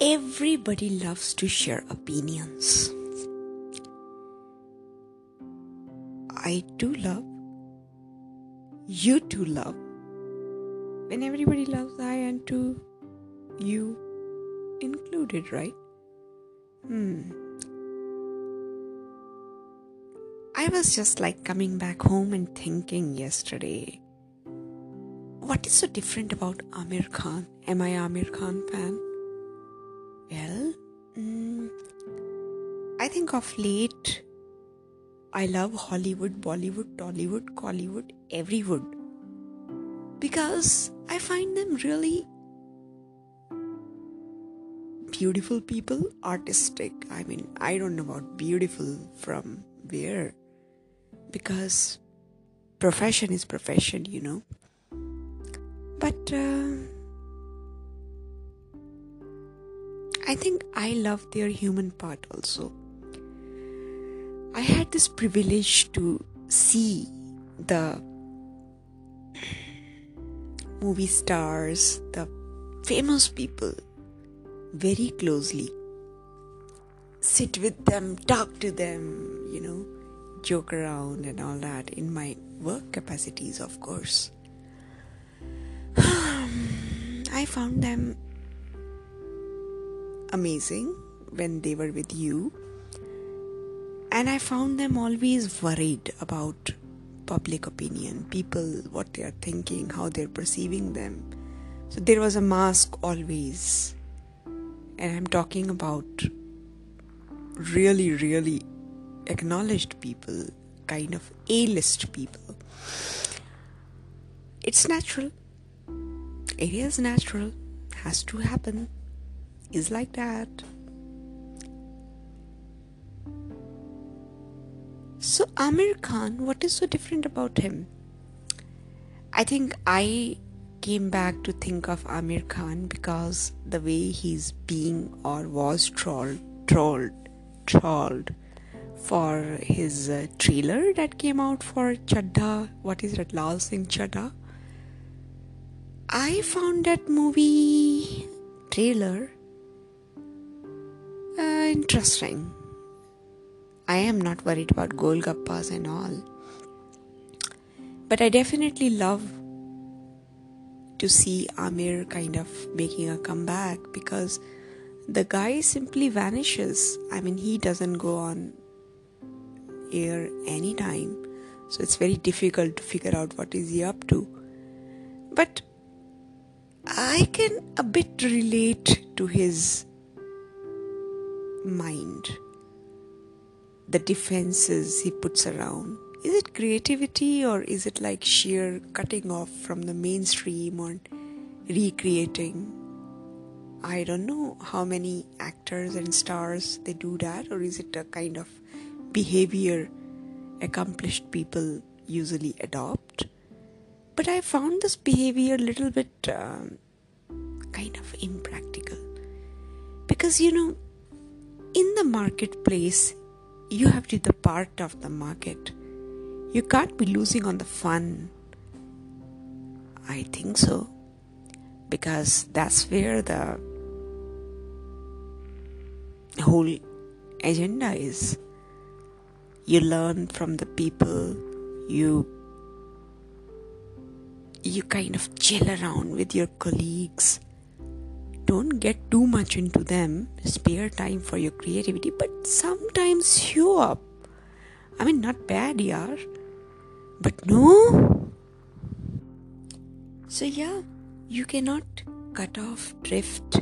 everybody loves to share opinions. I do love, you too love. When everybody loves, I and too, you included, right? Hmm. I was just like coming back home and thinking yesterday, what is so different about Aamir Khan? Am I Aamir Khan fan? Well, mm, I think of late I love Hollywood, Bollywood, Tollywood, Kollywood, everywood because I find them really beautiful people, artistic. I mean, I don't know about beautiful from where because profession is profession, you know. But uh, I think I love their human part also. I had this privilege to see the movie stars, the famous people very closely. Sit with them, talk to them, you know, joke around and all that in my work capacities, of course. I found them amazing when they were with you. And I found them always worried about public opinion, people, what they are thinking, how they're perceiving them. So there was a mask always. And I'm talking about really, really acknowledged people, kind of A list people. It's natural. It is natural. Has to happen is like that. So, Aamir Khan, what is so different about him? I think I came back to think of Aamir Khan because the way he's being or was trolled, trolled, trolled for his uh, trailer that came out for Chaddha. What is it, Laal Singh Chaddha? I found that movie trailer Uh, interesting. I am not worried about Golgappas and all. But I definitely love to see Aamir kind of making a comeback because the guy simply vanishes. I mean, he doesn't go on air anytime. So it's very difficult to figure out what is he up to. But I can a bit relate to his mind, the defenses he puts around. Is it creativity or is it like sheer cutting off from the mainstream or recreating? I don't know how many actors and stars they do that, or is it a kind of behavior accomplished people usually adopt? But I found this behavior a little bit um, kind of impractical because you know in the marketplace, you have to be the part of the market. You can't be losing on the fun. I think so. Because that's where the whole agenda is. You learn from the people, you you kind of chill around with your colleagues don't get too much into them spare time for your creativity but sometimes show up. I mean not bad yaar. But no. So yeah you cannot cut off drift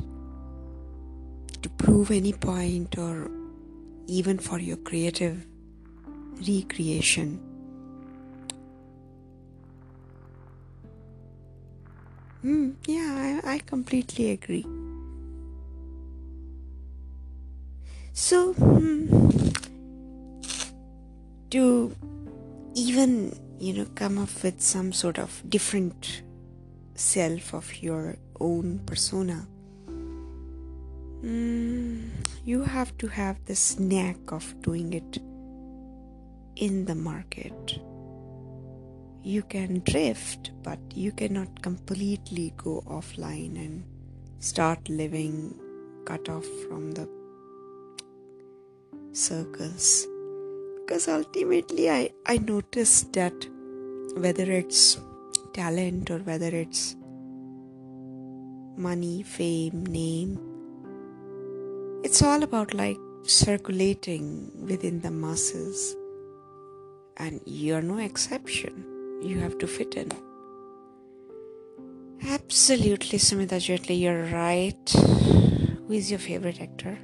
to prove any point or even for your creative recreation. Hmm, yeah, I, I completely agree. So, hmm, to even, you know, come up with some sort of different self of your own persona, mm, you have to have this knack of doing it in the market. You can drift, but you cannot completely go offline and start living cut off from the circles because ultimately I, I noticed that whether it's talent or whether it's money, fame, name, it's all about like circulating within the masses, and you're no exception. You have to fit in. Absolutely, Sumita Jetli, you're right. Who is your favorite actor?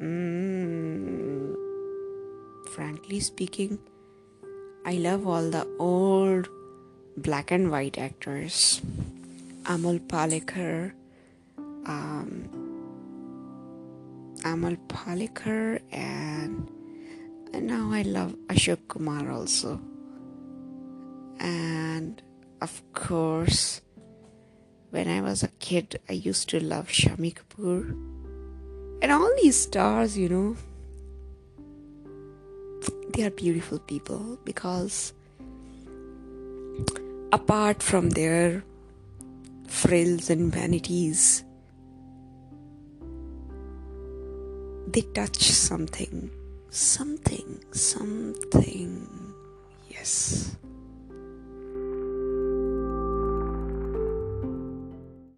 Mm, frankly speaking, I love all the old black and white actors. Amol Palekar, um, Amol Palekar, and, and now I love Ashok Kumar also. And of course, when I was a kid, I used to love Shami Kapoor. And all these stars, you know, they are beautiful people because apart from their frills and vanities, they touch something, something, something. Yes.